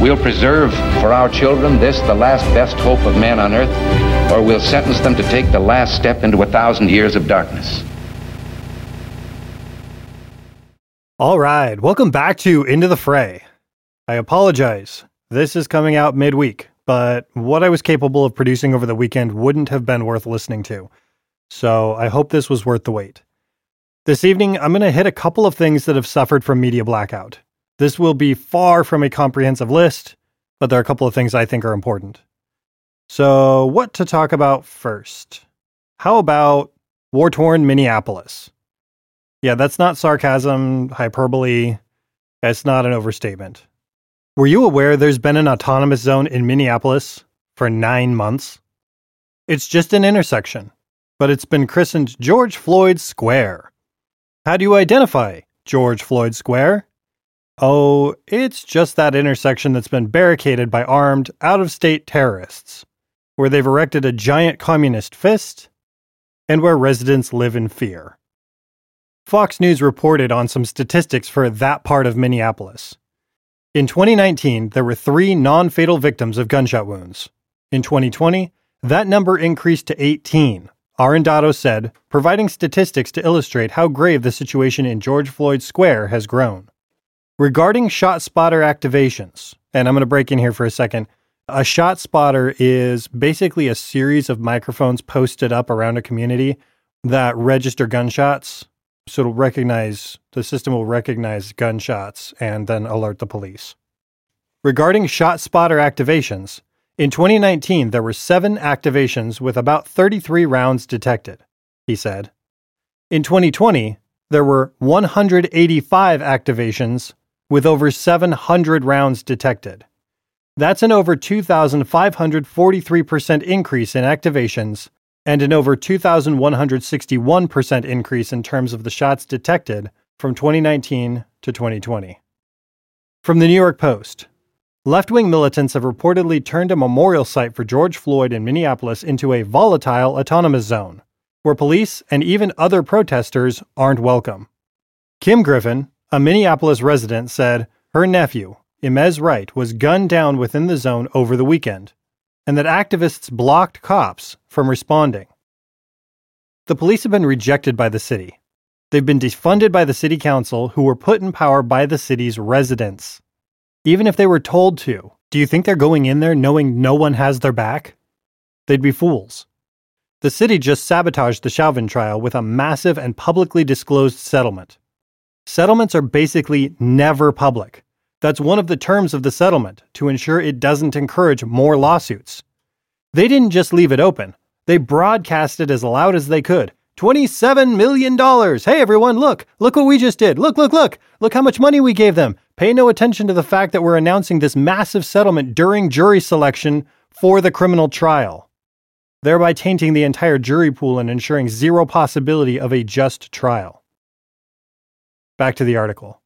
We'll preserve for our children this, the last best hope of man on earth, or we'll sentence them to take the last step into a thousand years of darkness. All right, welcome back to Into the Fray. I apologize. This is coming out midweek, but what I was capable of producing over the weekend wouldn't have been worth listening to. So I hope this was worth the wait. This evening, I'm going to hit a couple of things that have suffered from media blackout. This will be far from a comprehensive list, but there are a couple of things I think are important. So, what to talk about first? How about war torn Minneapolis? Yeah, that's not sarcasm, hyperbole. It's not an overstatement. Were you aware there's been an autonomous zone in Minneapolis for nine months? It's just an intersection but it's been christened George Floyd Square. How do you identify George Floyd Square? Oh, it's just that intersection that's been barricaded by armed, out of state terrorists, where they've erected a giant communist fist, and where residents live in fear. Fox News reported on some statistics for that part of Minneapolis. In 2019, there were three non fatal victims of gunshot wounds. In 2020, that number increased to 18, Arradondo said, providing statistics to illustrate how grave the situation in George Floyd Square has grown. Regarding shot spotter activations, and I'm going to break in here for a second. A shot spotter is basically a series of microphones posted up around a community that register gunshots. So it'll recognize, the system will recognize gunshots and then alert the police. Regarding shot spotter activations, in 2019, there were seven activations with about 33 rounds detected, he said. In 2020, there were 185 activations with over 700 rounds detected. That's an over 2,543% increase in activations and an over 2,161% increase in terms of the shots detected from 2019 to 2020. From the New York Post, Left wing militants have reportedly turned a memorial site for George Floyd in Minneapolis into a volatile autonomous zone, where police and even other protesters aren't welcome. Kim Griffin, a Minneapolis resident, said her nephew, Imez Wright, was gunned down within the zone over the weekend, and that activists blocked cops from responding. The police have been rejected by the city. They've been defunded by the city council, who were put in power by the city's residents. Even if they were told to, do you think they're going in there knowing no one has their back? They'd be fools. The city just sabotaged the Chauvin trial with a massive and publicly disclosed settlement. Settlements are basically never public. That's one of the terms of the settlement to ensure it doesn't encourage more lawsuits. They didn't just leave it open, they broadcast it as loud as they could. $27 million! Hey everyone, look! Look what we just did! Look, look, look! Look how much money we gave them! Pay no attention to the fact that we're announcing this massive settlement during jury selection for the criminal trial, thereby tainting the entire jury pool and ensuring zero possibility of a just trial. Back to the article.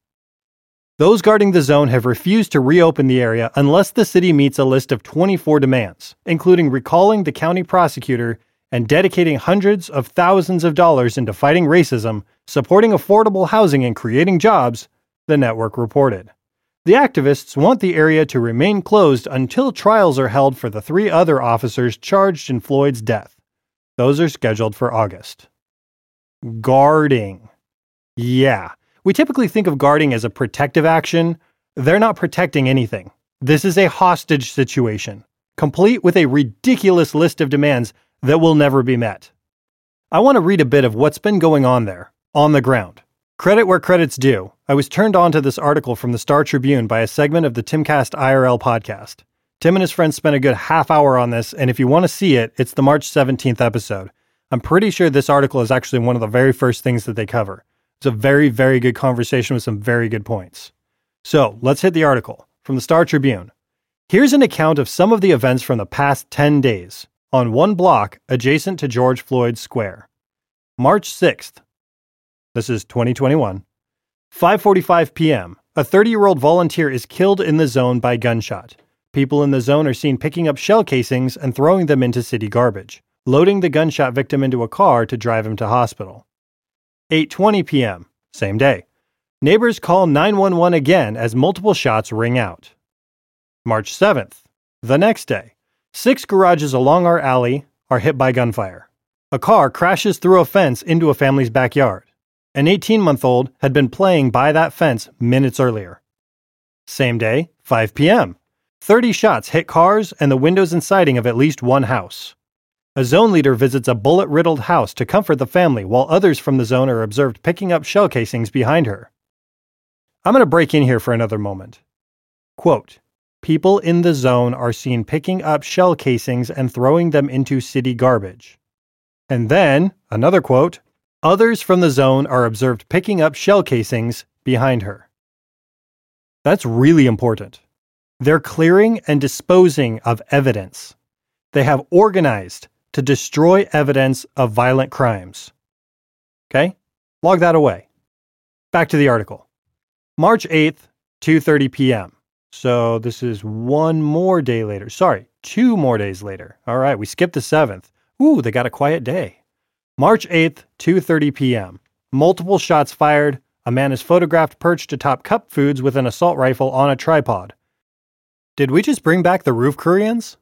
Those guarding the zone have refused to reopen the area unless the city meets a list of 24 demands, including recalling the county prosecutor and dedicating hundreds of thousands of dollars into fighting racism, supporting affordable housing, and creating jobs the network reported. The activists want the area to remain closed until trials are held for the three other officers charged in Floyd's death. Those are scheduled for August. Guarding. Yeah, we typically think of guarding as a protective action. They're not protecting anything. This is a hostage situation, complete with a ridiculous list of demands that will never be met. I want to read a bit of what's been going on there, on the ground. Credit where credit's due. I was turned on to this article from the Star Tribune by a segment of the Timcast IRL podcast. Tim and his friends spent a good half hour on this, and if you want to see it, it's the March 17th episode. I'm pretty sure this article is actually one of the very first things that they cover. It's a very, very good conversation with some very good points. So let's hit the article from the Star Tribune. Here's an account of some of the events from the past 10 days on one block adjacent to George Floyd Square. March 6th. This is 2021. 5:45 p.m. A 30-year-old volunteer is killed in the zone by gunshot. People in the zone are seen picking up shell casings and throwing them into city garbage, loading the gunshot victim into a car to drive him to hospital. 8:20 p.m. Same day. Neighbors call 911 again as multiple shots ring out. March 7th. The next day. Six garages along our alley are hit by gunfire. A car crashes through a fence into a family's backyard. An 18 month old had been playing by that fence minutes earlier. Same day, 5 p.m. 30 shots hit cars and the windows and siding of at least one house. A zone leader visits a bullet riddled house to comfort the family while others from the zone are observed picking up shell casings behind her. I'm going to break in here for another moment. Quote People in the zone are seen picking up shell casings and throwing them into city garbage. And then, another quote Others from the zone are observed picking up shell casings behind her. That's really important. They're clearing and disposing of evidence. They have organized to destroy evidence of violent crimes. Okay? Log that away. Back to the article. March 8th, 2:30 p.m. So this is one more day later. Sorry, two more days later. All right, we skipped the 7th. Ooh, they got a quiet day. March 8th, 2:30 p.m. Multiple shots fired. A man is photographed perched atop cup foods with an assault rifle on a tripod. Did we just bring back the roof Koreans?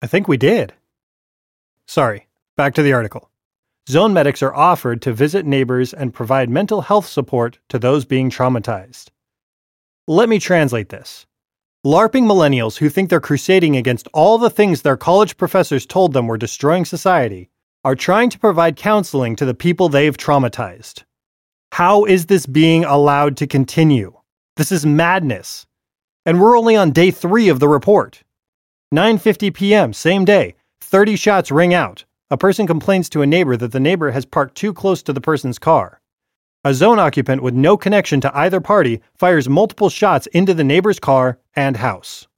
I think we did. Sorry, back to the article. Zone medics are offered to visit neighbors and provide mental health support to those being traumatized. Let me translate this. LARPing millennials who think they're crusading against all the things their college professors told them were destroying society are trying to provide counseling to the people they've traumatized. How is this being allowed to continue? This is madness. And we're only on day 3 of the report. 9:50 p.m. same day, 30 shots ring out. A person complains to a neighbor that the neighbor has parked too close to the person's car. A zone occupant with no connection to either party fires multiple shots into the neighbor's car and house.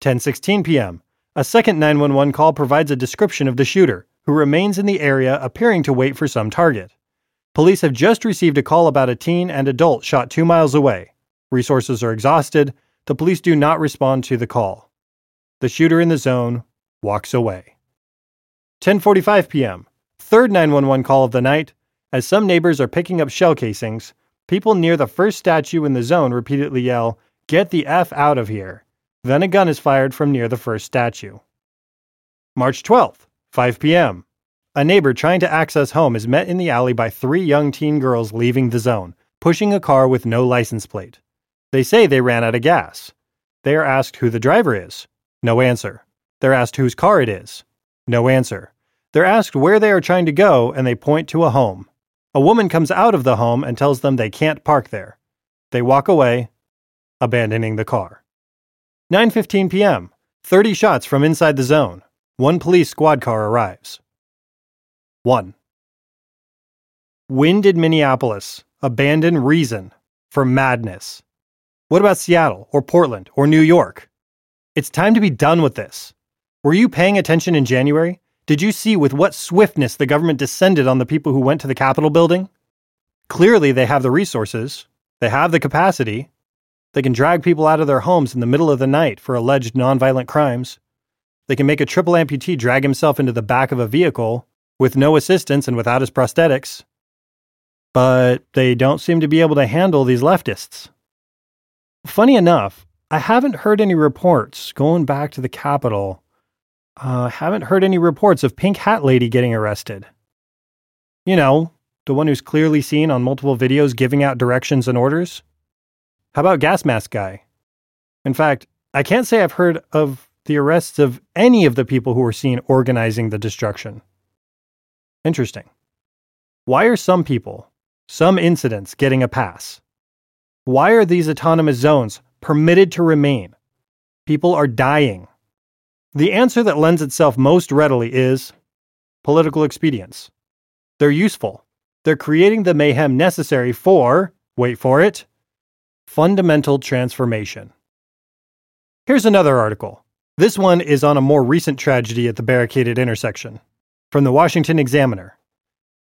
10:16 p.m. A second 911 call provides a description of the shooter, who remains in the area appearing to wait for some target. Police have just received a call about a teen and adult shot 2 miles away. Resources are exhausted. The police do not respond to the call. The shooter in the zone walks away. 10:45 p.m. Third 911 call of the night as some neighbors are picking up shell casings, people near the first statue in the zone repeatedly yell, Get the F out of here. Then a gun is fired from near the first statue. March 12th, 5 p.m. A neighbor trying to access home is met in the alley by three young teen girls leaving the zone, pushing a car with no license plate. They say they ran out of gas. They are asked who the driver is. No answer. They're asked whose car it is. No answer. They're asked where they are trying to go, and they point to a home. A woman comes out of the home and tells them they can't park there. They walk away, abandoning the car. 9:15 p.m. 30 shots from inside the zone. One police squad car arrives. 1. When did Minneapolis abandon reason for madness? What about Seattle or Portland or New York? It's time to be done with this. Were you paying attention in January? Did you see with what swiftness the government descended on the people who went to the Capitol building? Clearly, they have the resources, they have the capacity, they can drag people out of their homes in the middle of the night for alleged nonviolent crimes. They can make a triple amputee drag himself into the back of a vehicle with no assistance and without his prosthetics. But they don't seem to be able to handle these leftists. Funny enough, I haven't heard any reports going back to the Capitol uh, haven't heard any reports of Pink Hat Lady getting arrested. You know, the one who's clearly seen on multiple videos giving out directions and orders. How about Gas Mask Guy? In fact, I can't say I've heard of the arrests of any of the people who were seen organizing the destruction. Interesting. Why are some people, some incidents getting a pass? Why are these autonomous zones permitted to remain? People are dying. The answer that lends itself most readily is political expedience. They're useful. They're creating the mayhem necessary for, wait for it, fundamental transformation. Here's another article. This one is on a more recent tragedy at the barricaded intersection. From the Washington Examiner.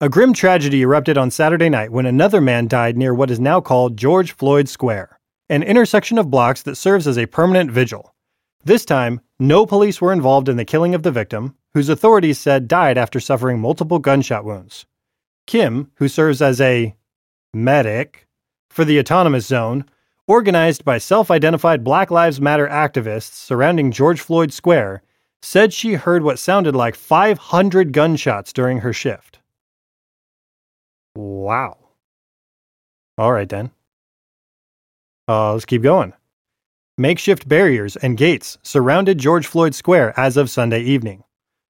A grim tragedy erupted on Saturday night when another man died near what is now called George Floyd Square, an intersection of blocks that serves as a permanent vigil. This time, no police were involved in the killing of the victim, whose authorities said died after suffering multiple gunshot wounds. Kim, who serves as a medic for the autonomous zone, organized by self identified Black Lives Matter activists surrounding George Floyd Square, said she heard what sounded like 500 gunshots during her shift. Wow. All right, then. Uh, let's keep going. Makeshift barriers and gates surrounded George Floyd Square as of Sunday evening.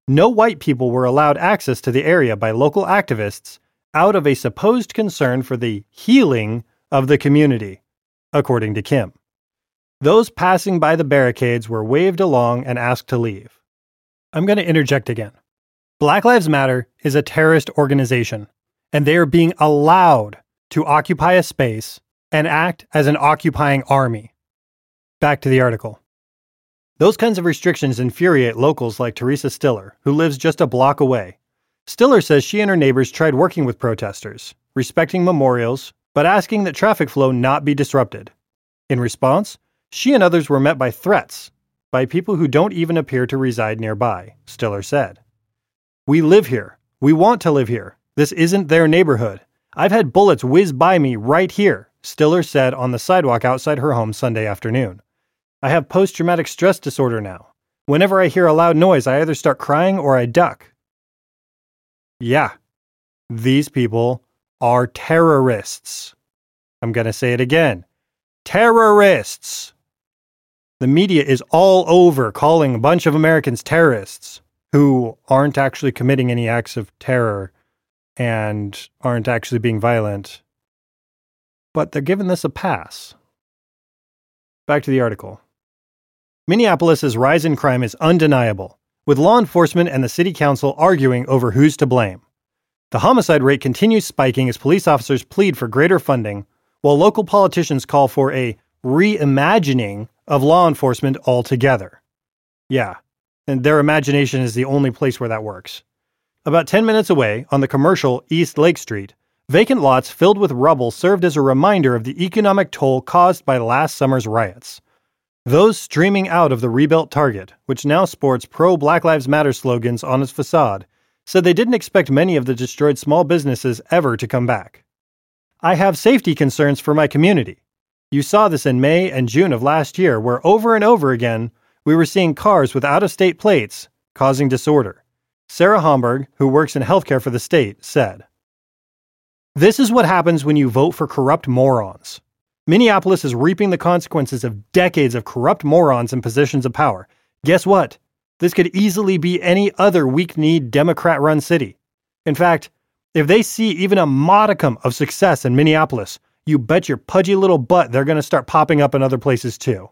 No white people were allowed access to the area by local activists out of a supposed concern for the healing of the community, according to Kim. Those passing by the barricades were waved along and asked to leave. I'm going to interject again. Black Lives Matter is a terrorist organization, and they are being allowed to occupy a space and act as an occupying army. Back to the article. Those kinds of restrictions infuriate locals like Teresa Stiller, who lives just a block away. Stiller says she and her neighbors tried working with protesters, respecting memorials, but asking that traffic flow not be disrupted. In response, she and others were met by threats by people who don't even appear to reside nearby, Stiller said. We live here. We want to live here. This isn't their neighborhood. I've had bullets whiz by me right here, Stiller said on the sidewalk outside her home Sunday afternoon. I have post traumatic stress disorder now. Whenever I hear a loud noise, I either start crying or I duck. Yeah, these people are terrorists. I'm going to say it again terrorists. The media is all over calling a bunch of Americans terrorists who aren't actually committing any acts of terror and aren't actually being violent. But they're giving this a pass. Back to the article. Minneapolis's rise in crime is undeniable, with law enforcement and the city council arguing over who's to blame. The homicide rate continues spiking as police officers plead for greater funding, while local politicians call for a reimagining of law enforcement altogether. Yeah, and their imagination is the only place where that works. About 10 minutes away, on the commercial East Lake Street, vacant lots filled with rubble served as a reminder of the economic toll caused by last summer's riots. Those streaming out of the rebuilt Target, which now sports pro Black Lives Matter slogans on its facade, said they didn't expect many of the destroyed small businesses ever to come back. I have safety concerns for my community. You saw this in May and June of last year, where over and over again we were seeing cars with out of state plates causing disorder. Sarah Homburg, who works in healthcare for the state, said This is what happens when you vote for corrupt morons. Minneapolis is reaping the consequences of decades of corrupt morons in positions of power. Guess what? This could easily be any other weak kneed Democrat run city. In fact, if they see even a modicum of success in Minneapolis, you bet your pudgy little butt they're going to start popping up in other places too.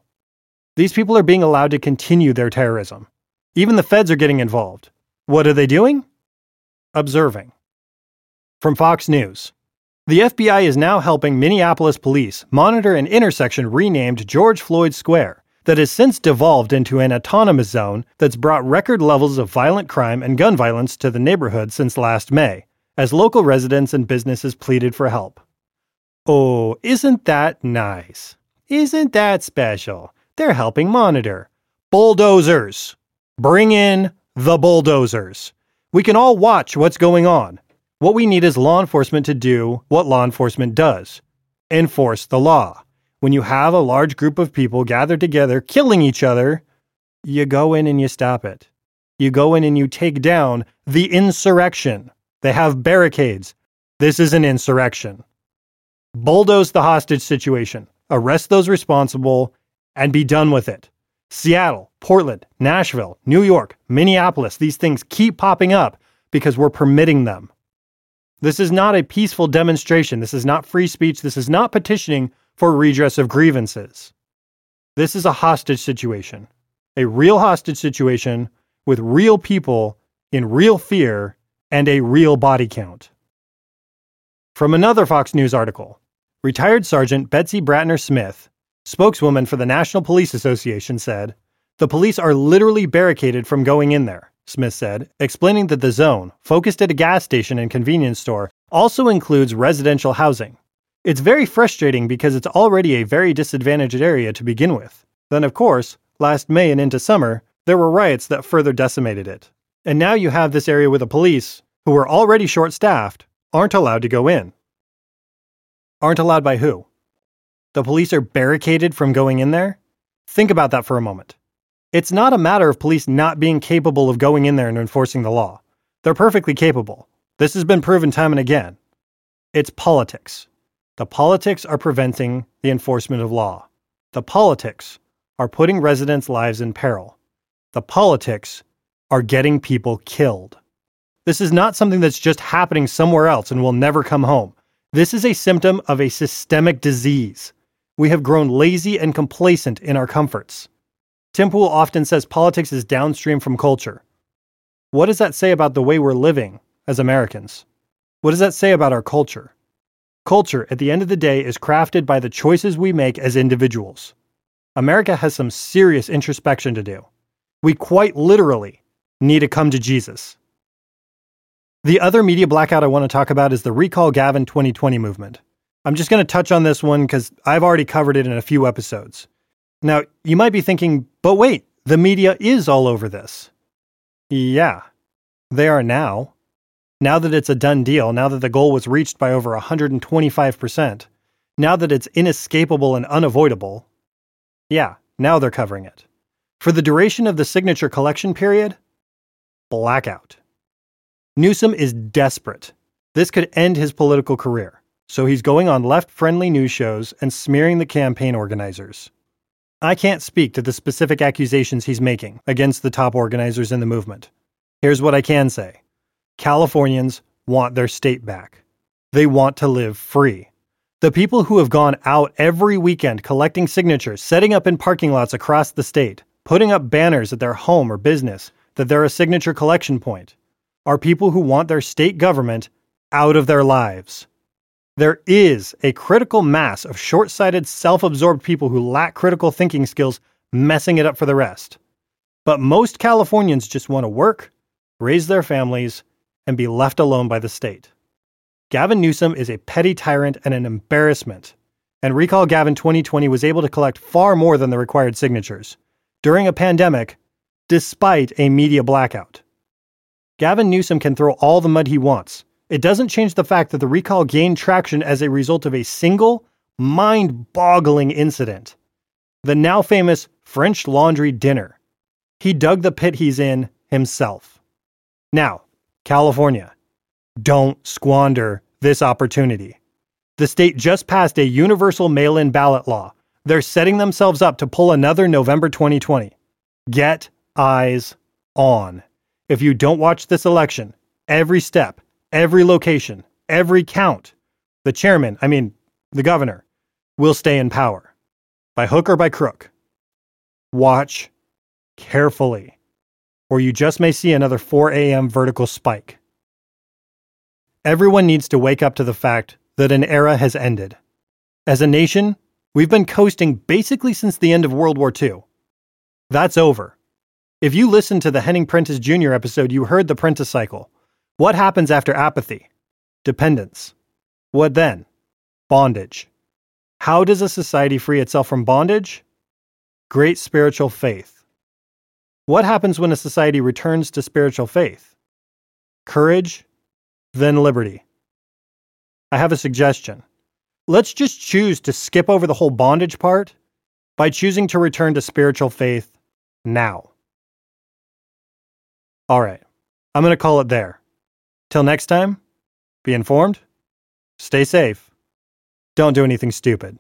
These people are being allowed to continue their terrorism. Even the feds are getting involved. What are they doing? Observing. From Fox News. The FBI is now helping Minneapolis police monitor an intersection renamed George Floyd Square that has since devolved into an autonomous zone that's brought record levels of violent crime and gun violence to the neighborhood since last May, as local residents and businesses pleaded for help. Oh, isn't that nice? Isn't that special? They're helping monitor. Bulldozers! Bring in the bulldozers. We can all watch what's going on. What we need is law enforcement to do what law enforcement does enforce the law. When you have a large group of people gathered together killing each other, you go in and you stop it. You go in and you take down the insurrection. They have barricades. This is an insurrection. Bulldoze the hostage situation, arrest those responsible, and be done with it. Seattle, Portland, Nashville, New York, Minneapolis, these things keep popping up because we're permitting them. This is not a peaceful demonstration. This is not free speech. This is not petitioning for redress of grievances. This is a hostage situation, a real hostage situation with real people in real fear and a real body count. From another Fox News article, retired Sergeant Betsy Brantner Smith Spokeswoman for the National Police Association said, The police are literally barricaded from going in there, Smith said, explaining that the zone, focused at a gas station and convenience store, also includes residential housing. It's very frustrating because it's already a very disadvantaged area to begin with. Then, of course, last May and into summer, there were riots that further decimated it. And now you have this area where the police, who are already short staffed, aren't allowed to go in. Aren't allowed by who? The police are barricaded from going in there? Think about that for a moment. It's not a matter of police not being capable of going in there and enforcing the law. They're perfectly capable. This has been proven time and again. It's politics. The politics are preventing the enforcement of law. The politics are putting residents' lives in peril. The politics are getting people killed. This is not something that's just happening somewhere else and will never come home. This is a symptom of a systemic disease. We have grown lazy and complacent in our comforts. Tim Pool often says politics is downstream from culture. What does that say about the way we're living as Americans? What does that say about our culture? Culture, at the end of the day, is crafted by the choices we make as individuals. America has some serious introspection to do. We quite literally need to come to Jesus. The other media blackout I want to talk about is the Recall Gavin 2020 movement. I'm just going to touch on this one because I've already covered it in a few episodes. Now, you might be thinking, but wait, the media is all over this. Yeah, they are now. Now that it's a done deal, now that the goal was reached by over 125%, now that it's inescapable and unavoidable, yeah, now they're covering it. For the duration of the signature collection period, blackout. Newsom is desperate. This could end his political career, so he's going on left friendly news shows and smearing the campaign organizers. I can't speak to the specific accusations he's making against the top organizers in the movement. Here's what I can say Californians want their state back. They want to live free. The people who have gone out every weekend collecting signatures, setting up in parking lots across the state, putting up banners at their home or business that they're a signature collection point, are people who want their state government out of their lives. There is a critical mass of short sighted, self absorbed people who lack critical thinking skills messing it up for the rest. But most Californians just want to work, raise their families, and be left alone by the state. Gavin Newsom is a petty tyrant and an embarrassment. And Recall Gavin 2020 was able to collect far more than the required signatures during a pandemic, despite a media blackout. Gavin Newsom can throw all the mud he wants, it doesn't change the fact that the recall gained traction as a result of a single, mind boggling incident the now famous French Laundry dinner. He dug the pit he's in himself. Now, California, don't squander this opportunity. The state just passed a universal mail in ballot law. They're setting themselves up to pull another November 2020. Get eyes on. If you don't watch this election, every step, every location, every count, the chairman, I mean, the governor, will stay in power by hook or by crook. Watch carefully, or you just may see another 4 a.m. vertical spike. Everyone needs to wake up to the fact that an era has ended. As a nation, we've been coasting basically since the end of World War II. That's over. If you listened to the Henning Prentis Jr. episode, you heard the Prentis cycle. What happens after apathy? Dependence. What then? Bondage. How does a society free itself from bondage? Great spiritual faith. What happens when a society returns to spiritual faith? Courage, then liberty. I have a suggestion. Let's just choose to skip over the whole bondage part by choosing to return to spiritual faith now. All right, I'm going to call it there. Till next time, be informed, stay safe, don't do anything stupid.